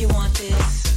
you want this.